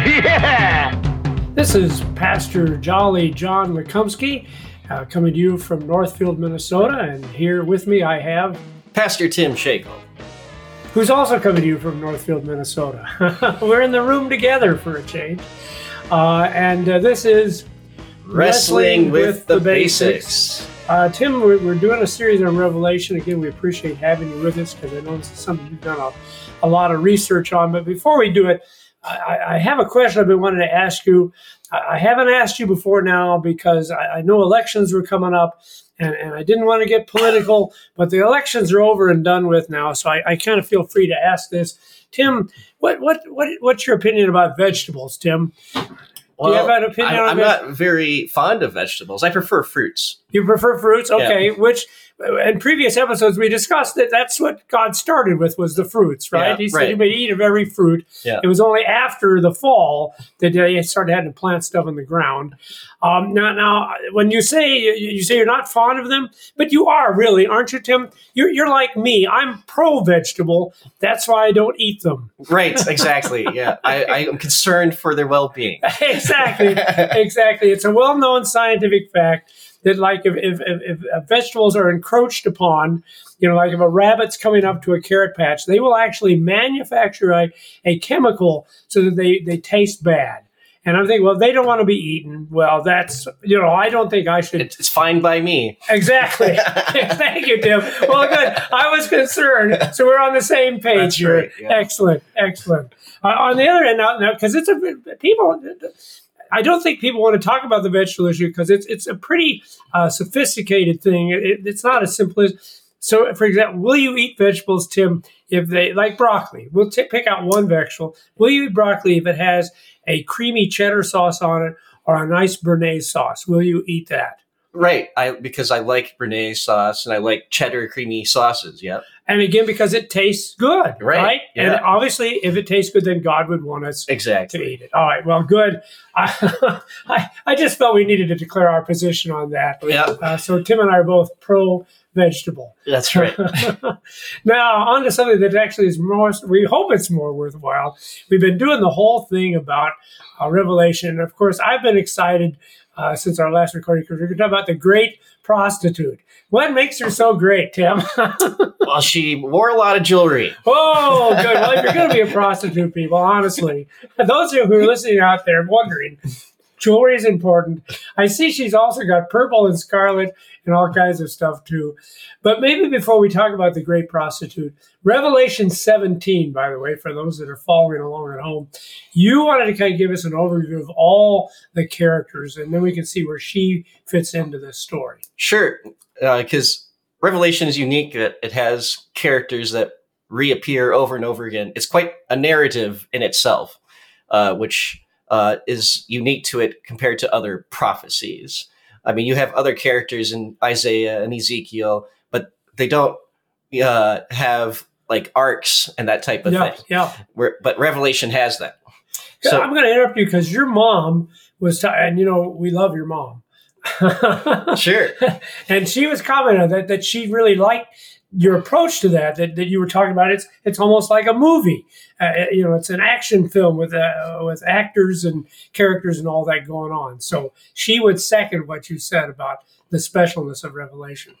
Yeah! This is Pastor Jolly John Lekumsky uh, coming to you from Northfield, Minnesota. And here with me I have, Pastor Tim Shakel. who's also coming to you from Northfield, Minnesota. We're in the room together for a change. Uh, and uh, this is Wrestling with the Basics. Uh, Tim, we're, we're doing a series on Revelation. Again, we appreciate having you with us because I know this is something you've done a, a lot of research on. But before we do it, I, I have a question I've been wanting to ask you. I, I haven't asked you before now because I, I know elections were coming up. And, and I didn't want to get political, but the elections are over and done with now, so I, I kind of feel free to ask this. Tim, what, what what what's your opinion about vegetables, Tim? Well, you have an opinion I'm this? not very fond of vegetables. I prefer fruits. You prefer fruits, okay? Which in previous episodes we discussed that that's what God started with was the fruits, right? Yeah, he said right. you may eat of every fruit. Yeah. It was only after the fall that they started having to plant stuff in the ground. Um, now, now, when you say you say you're not fond of them, but you are really, aren't you, Tim? You're, you're like me. I'm pro vegetable. That's why I don't eat them. Right, exactly. yeah, I, I am concerned for their well-being. exactly, exactly. It's a well-known scientific fact that, like, if, if, if, if vegetables are encroached upon, you know, like if a rabbit's coming up to a carrot patch, they will actually manufacture a, a chemical so that they, they taste bad. And I'm thinking, well, they don't want to be eaten. Well, that's, you know, I don't think I should. It's, fine by me. Exactly. Thank you, Tim. Well, good. I was concerned. So we're on the same page here. right, yeah. Excellent. Excellent. Uh, on the other end, now, because it's a people, I don't think people want to talk about the vegetable issue because it's it's a pretty uh, sophisticated thing. It, it's not as simple as. So, for example, will you eat vegetables, Tim, if they like broccoli? We'll t- pick out one vegetable. Will you eat broccoli if it has a creamy cheddar sauce on it or a nice béarnaise sauce? Will you eat that? Right, I because I like béarnaise sauce and I like cheddar creamy sauces. Yep. And again, because it tastes good, right? Right, And obviously, if it tastes good, then God would want us to eat it. All right, well, good. I, I, I just felt we needed to declare our position on that. Yeah. Uh, so Tim and I are both pro vegetable. That's right. now, on to something that actually is more, we hope it's more worthwhile. We've been doing the whole thing about uh, Revelation. And of course, I've been excited uh, since our last recording because we're going to talk about the great prostitute. What makes her so great, Tim? well, she wore a lot of jewelry. Oh, good. Well, if you're going to be a prostitute, people, honestly, those of you who are listening out there wondering, jewelry is important. I see she's also got purple and scarlet and all kinds of stuff too. But maybe before we talk about the great prostitute, Revelation 17, by the way, for those that are following along at home, you wanted to kind of give us an overview of all the characters, and then we can see where she fits into this story. Sure, because Revelation is unique. That it has characters that reappear over and over again. It's quite a narrative in itself, uh, which uh, is unique to it compared to other prophecies. I mean, you have other characters in Isaiah and Ezekiel, but they don't uh, have like arcs and that type of Yeah, thing. yeah. Where, but Revelation has that. So, I'm going to interrupt you because your mom was, t- and you know, we love your mom. sure, and she was commenting that that she really liked your approach to that, that that you were talking about. It's it's almost like a movie. Uh, you know, it's an action film with uh, with actors and characters and all that going on. So she would second what you said about the specialness of Revelation.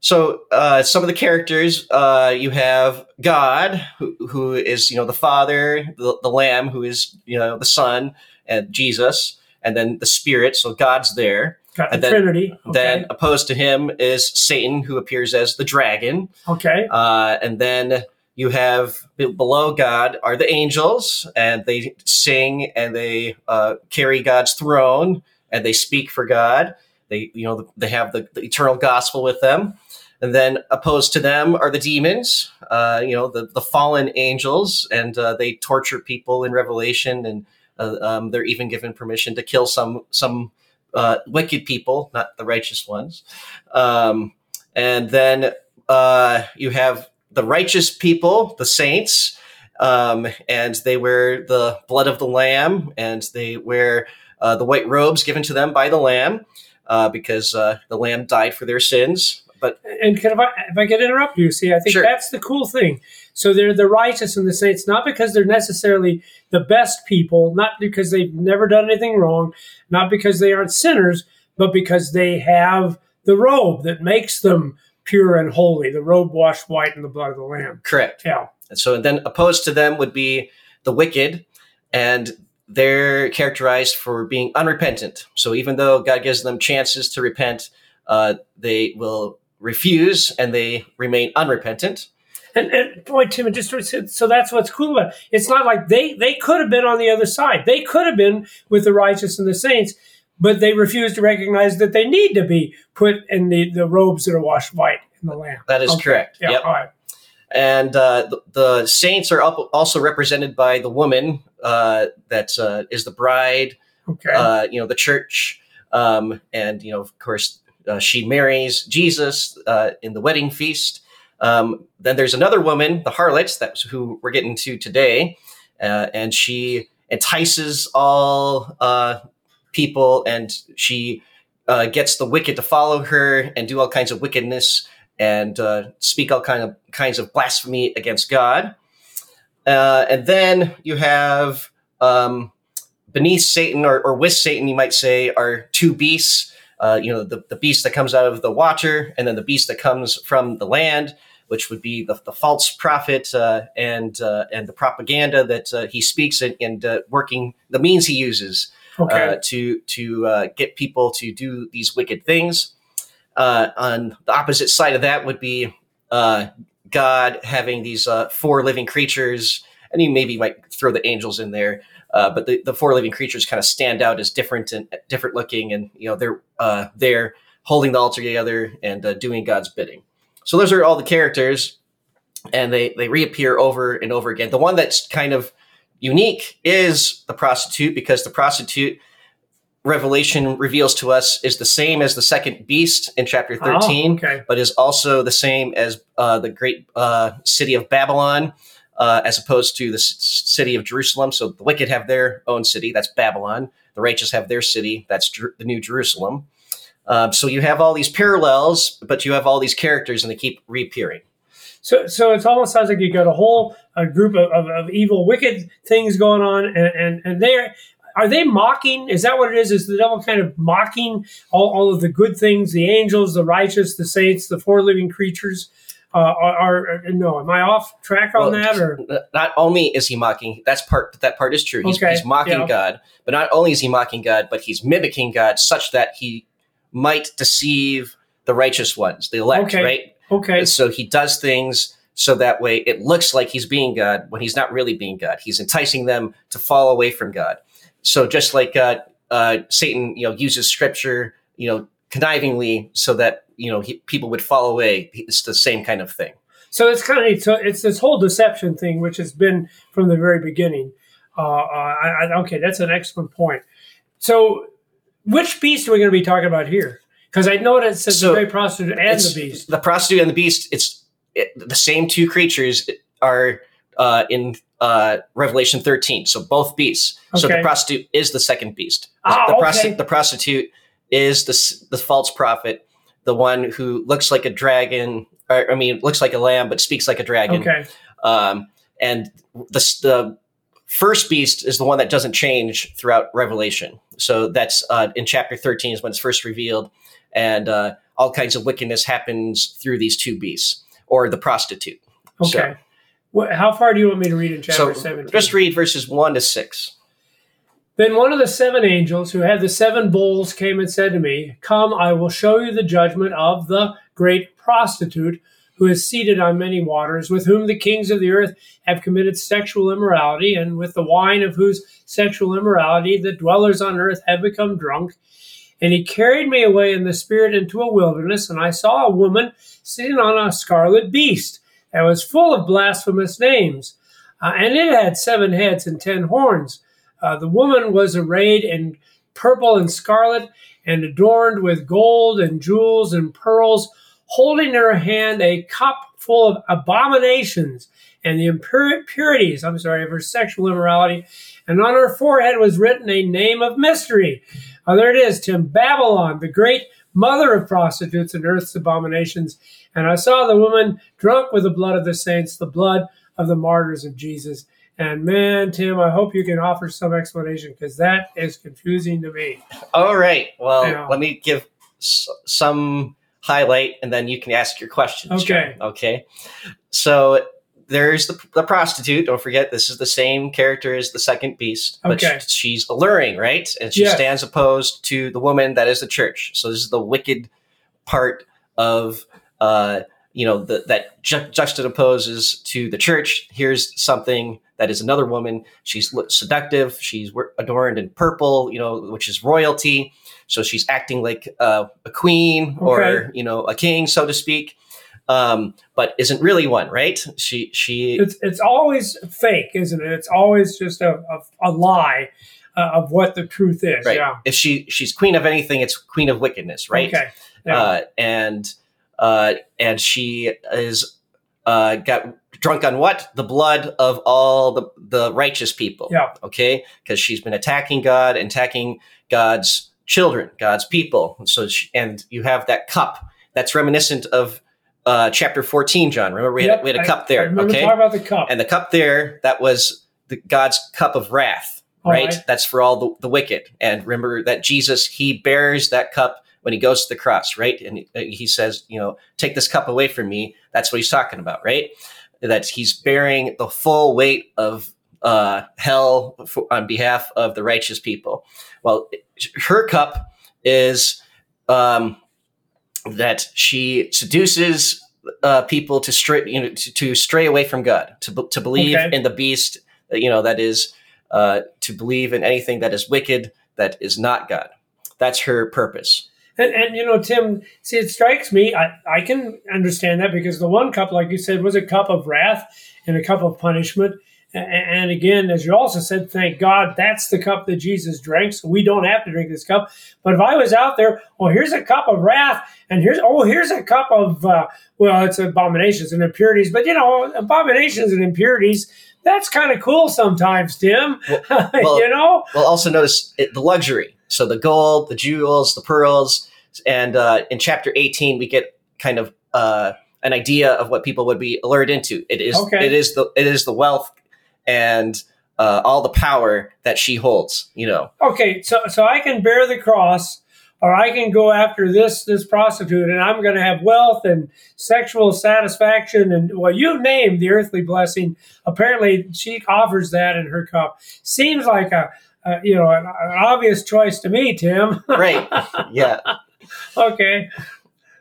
So uh, some of the characters uh, you have God, who, who is you know the Father, the, the Lamb, who is you know the Son, and Jesus, and then the Spirit. So God's there. Got the And then- Trinity. Okay. Then opposed to him is Satan, who appears as the dragon, okay. uh, and then you have below God are the angels, and they sing and they uh, carry God's throne, and they speak for God. They, you know, they have the, the eternal gospel with them. And then opposed to them are the demons, uh, you know, the, the fallen angels, and uh, they torture people in Revelation and Uh, um, they're even given permission to kill some some uh, wicked people, not the righteous ones. Um, and then uh, you have the righteous people, the saints, um, and they wear the blood of the lamb, and they wear uh, the white robes given to them by the lamb, uh, because uh, the lamb died for their sins. But and can if I, if I could interrupt you, see, I think Sure. that's the cool thing. So they're the righteous and the saints, not because they're necessarily the best people, not because they've never done anything wrong, not because they aren't sinners, but because they have the robe that makes them pure and holy, the robe washed white in the blood of the Lamb. correct. Yeah. And so then opposed to them would be the wicked, and they're characterized for being unrepentant. So even though God gives them chances to repent, uh, they will refuse and they remain unrepentant. And, and boy, Tim, it just so that's what's cool about it. It's not like they they could have been on the other side. They could have been with the righteous and the saints, but they refuse to recognize that they need to be put in the, the robes that are washed white in the Lamb. That is Okay. correct. Yeah. Yep. All right. And uh, the, the saints are up, also represented by the woman uh, that uh, is the bride, Okay. uh, you know, the church. Um, and, you know, of course, uh, she marries Jesus uh, in the wedding feast. Um, then there's another woman, the harlot, that's who we're getting to today. Uh, and she entices all uh, people and she uh, gets the wicked to follow her and do all kinds of wickedness and uh, speak all kind of kinds of blasphemy against God. Uh, and then you have um, beneath Satan or, or with Satan, you might say, are two beasts. Uh, you know, the, the beast that comes out of the water, and then the beast that comes from the land, which would be the, the false prophet uh, and uh, and the propaganda that uh, he speaks and, and uh, working the means he uses okay. uh, to to uh, get people to do these wicked things. Uh, on the opposite side of that would be uh, God having these uh, four living creatures, and you maybe might throw the angels in there, uh, but the, the four living creatures kind of stand out as different and different looking, and you know they're uh, they're holding the altar together and uh, doing God's bidding. So those are all the characters, and they they reappear over and over again. The one that's kind of unique is the prostitute because the prostitute revelation reveals to us is the same as the second beast in chapter 13 Oh, okay. but is also the same as uh, the great uh, city of babylon uh, as opposed to the c- city of jerusalem so the wicked have their own city that's babylon the righteous have their city that's Jer- the new jerusalem um, so you have all these parallels but you have all these characters and they keep reappearing So, so it almost sounds like you got a whole a group of, of, of evil, wicked things going on, and and, and they're are they mocking? Is that what it is? Is the devil kind of mocking all, all of the good things, the angels, the righteous, the saints, the four living creatures? Uh, are, are no? Am I off track on Well, that? Or not only is he mocking that's part that part is true he's, Okay, he's mocking yeah. god but not only is he mocking god but he's mimicking god such that he might deceive the righteous ones the elect Okay. right okay, so he does things so that way it looks like he's being god when he's not really being god he's enticing them to fall away from god so just like uh, uh, satan you know uses scripture you know connivingly so that you know he, people would fall away it's the same kind of thing So it's kind of so it's this whole deception thing, which has been from the very beginning. Uh, uh, I, I, okay, that's an excellent point. So, which beast are we going to be talking about here? Because I know that it says So, the great prostitute and the beast. The prostitute and the beast. It's it, the same two creatures are uh, in uh, Revelation 13. So both beasts. So the prostitute is the second beast. Ah, the, okay. prosti- the prostitute is the the false prophet, the one who looks like a dragon. Or, I mean, looks like a lamb but speaks like a dragon. Okay, Um, and the the first beast is the one that doesn't change throughout Revelation. So that's uh, in chapter thirteen is when it's first revealed, and uh, all kinds of wickedness happens through these two beasts or the prostitute. okay. What, how far do you want me to read in chapter So seventeen? just read verses one to six. Then one of the seven angels who had the seven bowls came and said to me, Come, I will show you the judgment of the great prostitute who is seated on many waters, with whom the kings of the earth have committed sexual immorality, and with the wine of whose sexual immorality the dwellers on earth have become drunk. And he carried me away in the spirit into a wilderness, and I saw a woman sitting on a scarlet beast that was full of blasphemous names. Uh, and it had seven heads and ten horns. Uh, the woman was arrayed in purple and scarlet and adorned with gold and jewels and pearls, holding in her hand a cup full of abominations and the impurities, I'm sorry, of her sexual immorality. And on her forehead was written a name of mystery. Oh, there it is, Tim. Babylon, the great mother of prostitutes and earth's abominations. And I saw the woman drunk with the blood of the saints, the blood of the martyrs of Jesus. And man, Tim, I hope you can offer some explanation because that is confusing to me. All right. Well, Yeah. let me give s- some highlight and then you can ask your questions. Okay. John. Okay. So there's the, the prostitute. Don't forget, this is the same character as the second beast, but Okay. sh- she's alluring, right? And she Yes. stands opposed to the woman that is the church. So this is the wicked part of, uh, you know, the, that ju- juxtaposes to the church. Here's something that is another woman. She's seductive. She's adorned in purple, you know, which is royalty. So she's acting like uh, a queen or Okay. you know a king, so to speak, um, but isn't really one, right? She she It's it's always fake, isn't it? It's always just a, a, a lie uh, of what the truth is. right. Yeah. If she she's queen of anything, it's queen of wickedness, right? Okay. Yeah. Uh, and uh, and she is uh, got drunk on what the blood of all the the righteous people. Yeah. Okay, because she's been attacking God, and attacking God's children, God's people. And so she, and you have that cup that's reminiscent of uh, chapter fourteen. John, remember we had, Yep, we had a I- cup there. Okay, about the cup. and the cup there that was the, God's cup of wrath right? right. That's for all the, the wicked. And remember that Jesus, he bears that cup when he goes to the cross, right? And he- he says, you know, take this cup away from me. That's what he's talking about, right? That he's bearing the full weight of uh, hell for, on behalf of the righteous people. Well, her cup is um, that she seduces uh, people to stray, you know, to, to stray away from God, to, to believe Okay. in the beast, you know, that is uh, to believe in anything that is wicked, that is not God. That's her purpose. And, and you know, Tim, see, it strikes me. I, I can understand that because the one cup, like you said, was a cup of wrath and a cup of punishment. And again, as you also said, thank God that's the cup that Jesus drank, so we don't have to drink this cup. But if I was out there, oh, here's a cup of wrath, and here's oh, here's a cup of uh, well, it's abominations and impurities. But you know, abominations and impurities. That's kind of cool sometimes, Tim. well- you know, Well, also notice it, the luxury. So the gold, the jewels, the pearls, and uh, in chapter 18, we get kind of uh, an idea of what people would be lured into. It is Okay. it is the it is the wealth and uh, all the power that she holds. You know, okay, so so I can bear the cross, or I can go after this this prostitute, and I'm going to have wealth and sexual satisfaction, and well, you name the earthly blessing. Apparently, she offers that in her cup. Seems like a, a you know an, an obvious choice to me, Tim. right? yeah. okay,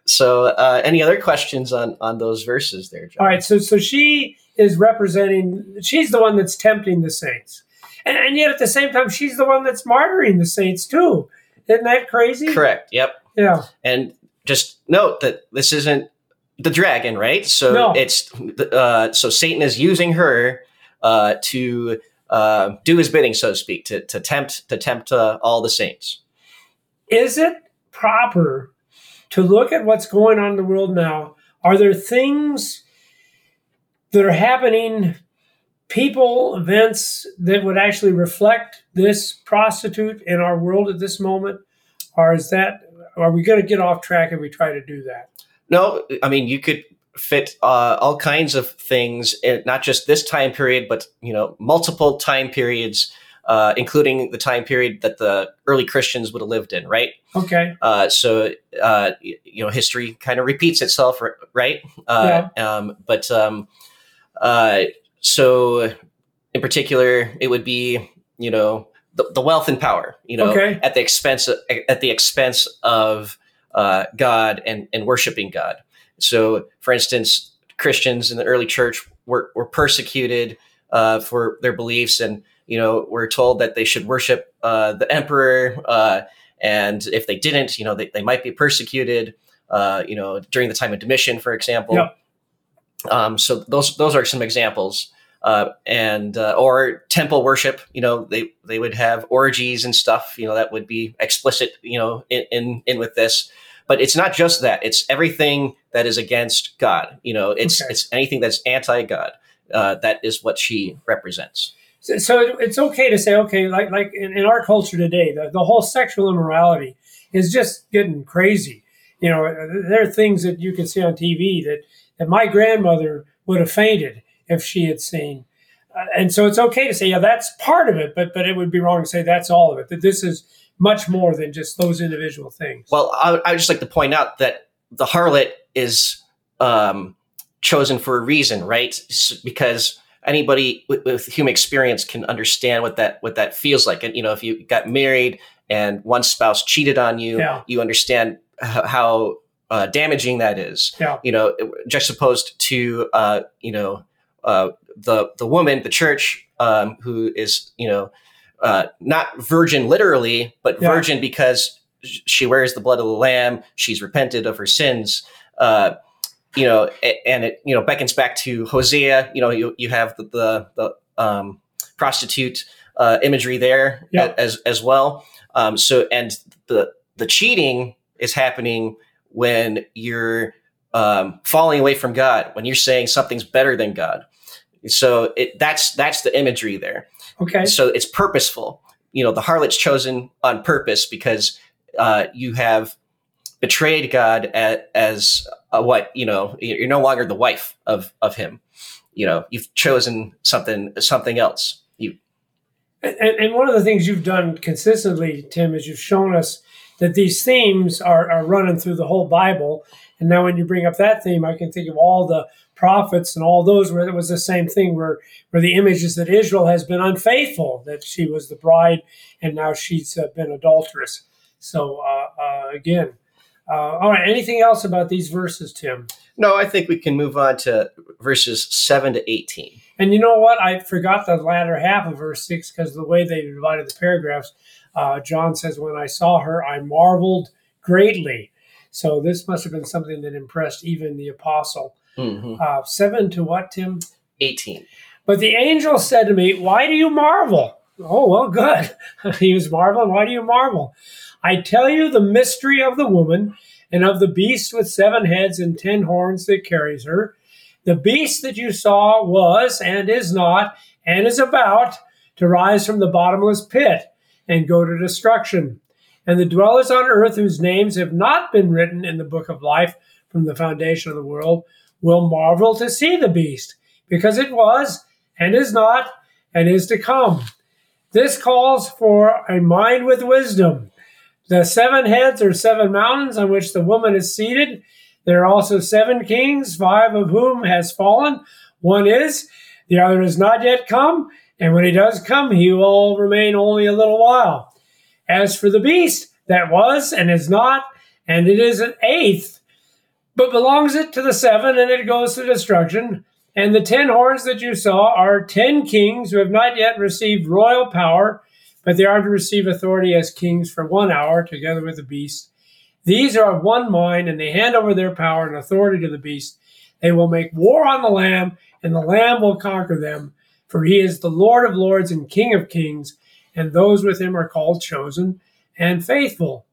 So, uh, any other questions on on those verses there, John? all right. So so she is representing. She's the one that's tempting the saints, and, and yet at the same time, she's the one that's martyring the saints too. Isn't that crazy? Correct. Yep. Yeah. And just note that this isn't the dragon, right? So No. it's uh, so Satan is using her uh, to uh, do his bidding, so to speak, to, to tempt to tempt uh, all the saints. is it proper to look at what's going on in the world now? Are there things that are happening, people, events that would actually reflect this prostitute in our world at this moment? Or is that, are we going to get off track if we try to do that? No, I mean you could fit uh, all kinds of things, not just this time period, but you know multiple time periods, uh, including the time period that the early Christians would have lived in, right? Okay. Uh, so uh, you know, history kind of repeats itself, right? Uh, um, but um, uh, so, in particular, it would be you know the, the wealth and power, you know, Okay. at the expense of, at the expense of uh, God and and worshiping God. So, for instance, Christians in the early church were were persecuted uh, for their beliefs, and you know, were told that they should worship uh, the emperor. Uh, and if they didn't, you know, they, they might be persecuted. Uh, you know, during the time of Domitian, for example. Yep. Um, so those those are some examples uh, and uh, or temple worship. You know, they they would have orgies and stuff. You know, that would be explicit. You know, in in, in with this. But it's not just that; it's everything that is against God. You know, it's Okay. it's anything that's anti-God. Uh, that is what she represents. So, so it- it's okay to say, okay, like like in, in our culture today, the, the whole sexual immorality is just getting crazy. You know, there are things that you can see on TV that, that my grandmother would have fainted if she had seen. Uh, and so it's okay to say, yeah, that's part of it, but but it would be wrong to say that's all of it. That this is much more than just those individual things. Well, I, I would just like to point out that the harlot is um, chosen for a reason, right? Because anybody with, with human experience can understand what that what that feels like. And you know, if you got married and one spouse cheated on you, Yeah. you understand how uh, damaging that is. Yeah. You know, juxtaposed to uh, you know uh, the the woman, the church, um, who is you know uh, not virgin literally, but Yeah. virgin because she wears the blood of the lamb. She's repented of her sins. Uh, you know, and it you know beckons back to Hosea. You know, you you have the the, the um, prostitute uh, imagery there Yeah. as as well. Um, so and the the cheating is happening when you're um, falling away from God, when you're saying something's better than God. So it that's that's the imagery there. okay. So it's purposeful. You know, the harlot's chosen on purpose because uh, you have betrayed God as, as a, what you know. You're no longer the wife of of Him. You know, you've chosen something something else. You And, and one of the things you've done consistently, Tim, is you've shown us that these themes are, are running through the whole Bible. And now, when you bring up that theme, I can think of all the prophets and all those where it was the same thing, where where the image is that Israel has been unfaithful, that she was the bride, and now she's uh, been adulterous. So uh, uh, again, uh, all right. Anything else about these verses, Tim? no, I think we can move on to verses seven to eighteen. And you know what? I forgot the latter half of verse six because the way they divided the paragraphs. Uh, John says, "When I saw her, I marveled greatly." So this must have been something that impressed even the apostle. Mhm. Uh, seven to what, Tim? Eighteen. But the angel said to me, Why do you marvel? Oh, well, good. he was marveling. Why do you marvel? I tell you the mystery of the woman and of the beast with seven heads and ten horns that carries her. The beast that you saw was and is not and is about to rise from the bottomless pit and go to destruction. And the dwellers on earth whose names have not been written in the book of life from the foundation of the world will marvel to see the beast, because it was and is not and is to come. This calls for a mind with wisdom. The seven heads are seven mountains on which the woman is seated. There are also seven kings, five of whom has fallen. One is, the other has not yet come, and when he does come, he will remain only a little while. As for the beast, that was and is not, and it is an eighth, but belongs it to the seven, and it goes to destruction. And the ten horns that you saw are ten kings who have not yet received royal power, but they are to receive authority as kings for one hour, together with the beast. These are of one mind, and they hand over their power and authority to the beast. They will make war on the Lamb, and the Lamb will conquer them, for he is the Lord of lords and King of kings, and those with him are called chosen and faithful.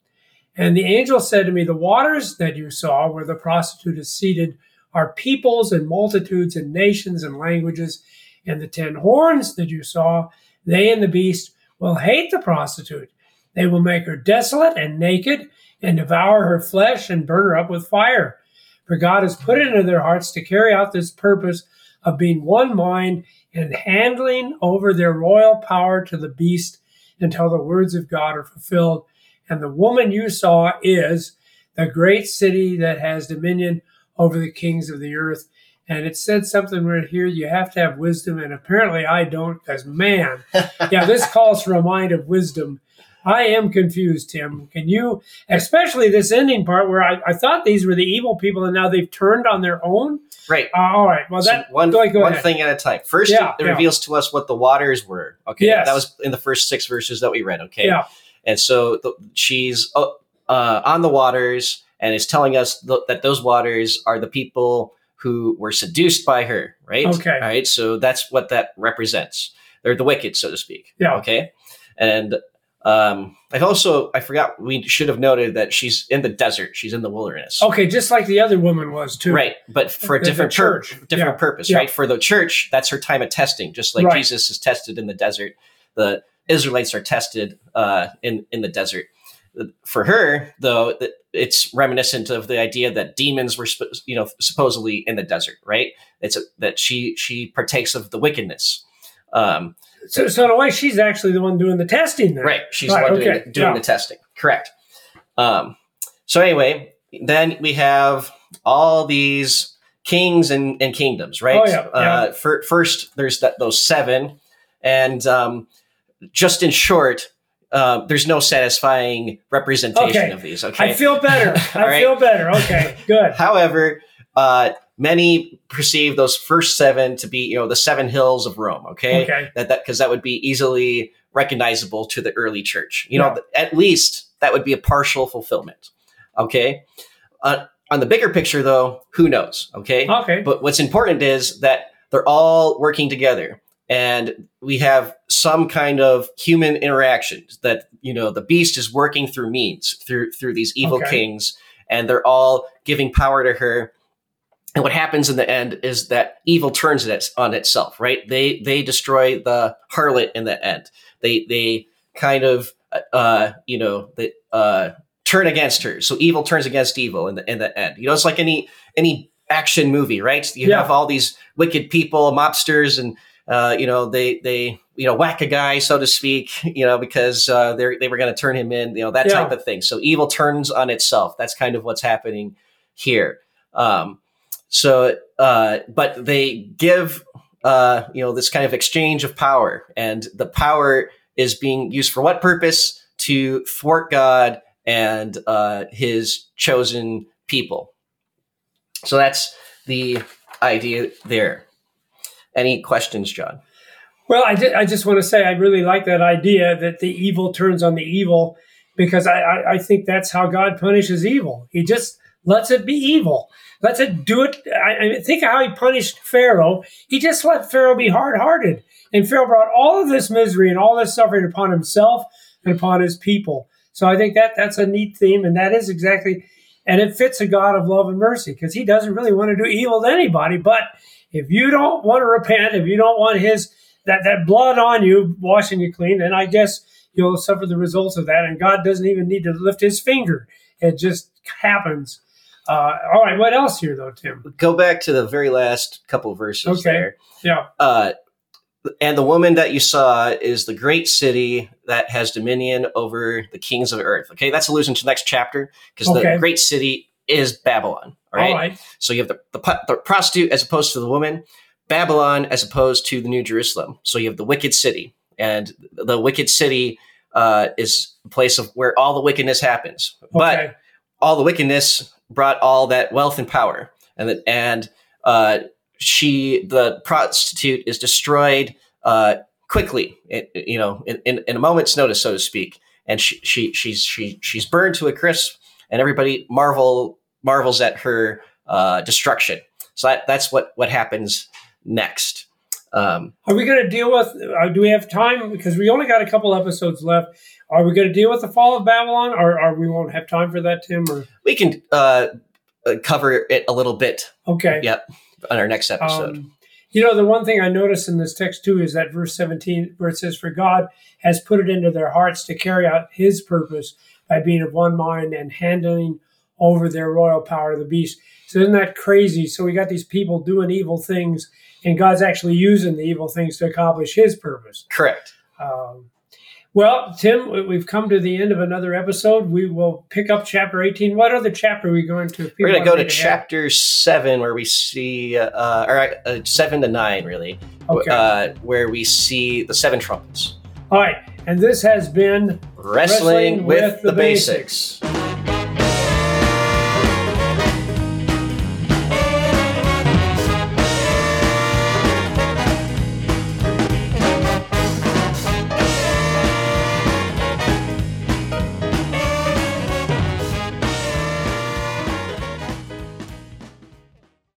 And the angel said to me, The waters that you saw where the prostitute is seated are peoples and multitudes and nations and languages. And the ten horns that you saw, they and the beast will hate the prostitute. They will make her desolate and naked and devour her flesh and burn her up with fire. For God has put it into their hearts to carry out this purpose of being one mind and handling over their royal power to the beast until the words of God are fulfilled. And the woman you saw is the great city that has dominion over the kings of the earth. And it said something right here you have to have wisdom, and apparently I don't, because man, yeah, this calls for a mind of wisdom. I am confused, Tim. Can you, especially this ending part where I, I thought these were the evil people and now they've turned on their own? Right. Uh, all right. Well, So that one go, go one ahead. thing at a time. First, Yeah, it yeah. reveals to us what the waters were. Okay, Yes. that was in the first six verses that we read. Okay, Yeah. and so the, she's uh, uh, on the waters and is telling us th- that those waters are the people who were seduced by her, right? Okay. All right. So that's what that represents. They're the wicked, so to speak. Yeah. Okay. And um, I've also I forgot we should have noted that she's in the desert. She's in the wilderness. Okay, just like the other woman was too. Right, but for a different pur- church. different Yeah. purpose, Yeah. right? For the church, that's her time of testing, just like Right. Jesus is tested in the desert. The Israelites are tested uh, in in the desert. For her, though, it's reminiscent of the idea that demons were, you know, supposedly in the desert, right? It's a, that she she partakes of the wickedness. Um, So, so in a way, she's actually the one doing the testing then. Right. She's Right, the one doing, the, doing yeah. the testing. Correct. Um, so anyway, then we have all these kings and, and kingdoms, right? Oh, yeah, Uh, fir- first, there's that those seven, and um, just in short, uh, there's no satisfying representation Okay. of these. Okay. I feel better. I right. feel better. Okay, good. However, uh, many perceive those first seven to be, you know, the seven hills of Rome. Okay, Okay. that that because that would be easily recognizable to the early church. You Yeah. know, at least that would be a partial fulfillment. Okay, uh, on the bigger picture, though, who knows? Okay, Okay. but what's important is that they're all working together and we have some kind of human interactions that you know the beast is working through means through through these evil Okay. kings and they're all giving power to her and what happens in the end is that evil turns it on itself right? They they destroy the harlot in the end. They they kind of uh you know they uh turn against her. So evil turns against evil in the in the end. You know it's like any any action movie right? You Yeah. have all these wicked people mobsters and uh, you know they they you know whack a guy so to speak you know because uh, they they were going to turn him in you know that Yeah. type of thing. So evil turns on itself. That's kind of what's happening here. Um, so uh, but they give uh, you know this kind of exchange of power and the power is being used for what purpose? To thwart god and uh, his chosen people. So that's the idea there. Any questions john? Well, I, did, I just want to say I really like that idea that the evil turns on the evil because I, I, I think that's how God punishes evil. He just lets it be evil, lets it do it. I, I think of how he punished Pharaoh. He just let Pharaoh be hard hearted. And Pharaoh brought all of this misery and all this suffering upon himself and upon his people. So I think that that's a neat theme. And that is exactly, and it fits a God of love and mercy because he doesn't really want to do evil to anybody. But if you don't want to repent, if you don't want his that that blood on you washing you clean, then I guess you'll suffer the results of that. And God doesn't even need to lift His finger; it just happens. Uh, all right, what else here though, Tim? go back to the very last couple of verses Okay. there Yeah, uh, and the woman that you saw is the great city that has dominion over the kings of earth. Okay, that's allusion to the next chapter because Okay. the great city is Babylon. All right? all right, So you have the, the, the prostitute as opposed to the woman, Babylon as opposed to the New Jerusalem. So you have the wicked city, and the wicked city uh, is a place of where all the wickedness happens. But all the wickedness brought all that wealth and power, and that and uh, she, the prostitute, is destroyed uh, quickly. It, you know, in, in, in a moment's notice, so to speak, and she, she she's she she's burned to a crisp, and everybody marvel marvels at her uh, destruction. So that, that's what what happens next. Um, are we going to deal with? Uh, do we have time? Because we only got a couple episodes left. Are we going to deal with the fall of Babylon, or, or we won't have time for that, Tim? Or we can uh, uh, cover it a little bit okay, Yep. on our next episode. Um, you know, the one thing I noticed in this text too is that verse 17, where it says, For God has put it into their hearts to carry out his purpose by being of one mind and handing over their royal power to the beast. So isn't that crazy? So we got these people doing evil things, and God's actually using the evil things to accomplish his purpose. Correct. Um, well, Tim, we- we've come to the end of another episode. We will pick up chapter 18. What other chapter are we going to? We're going to go to chapter seven, where we see, uh, or uh, seven to nine, really, Okay. uh, where we see the seven trumpets. All right. And this has been Wrestling, Wrestling with, with the, the basics.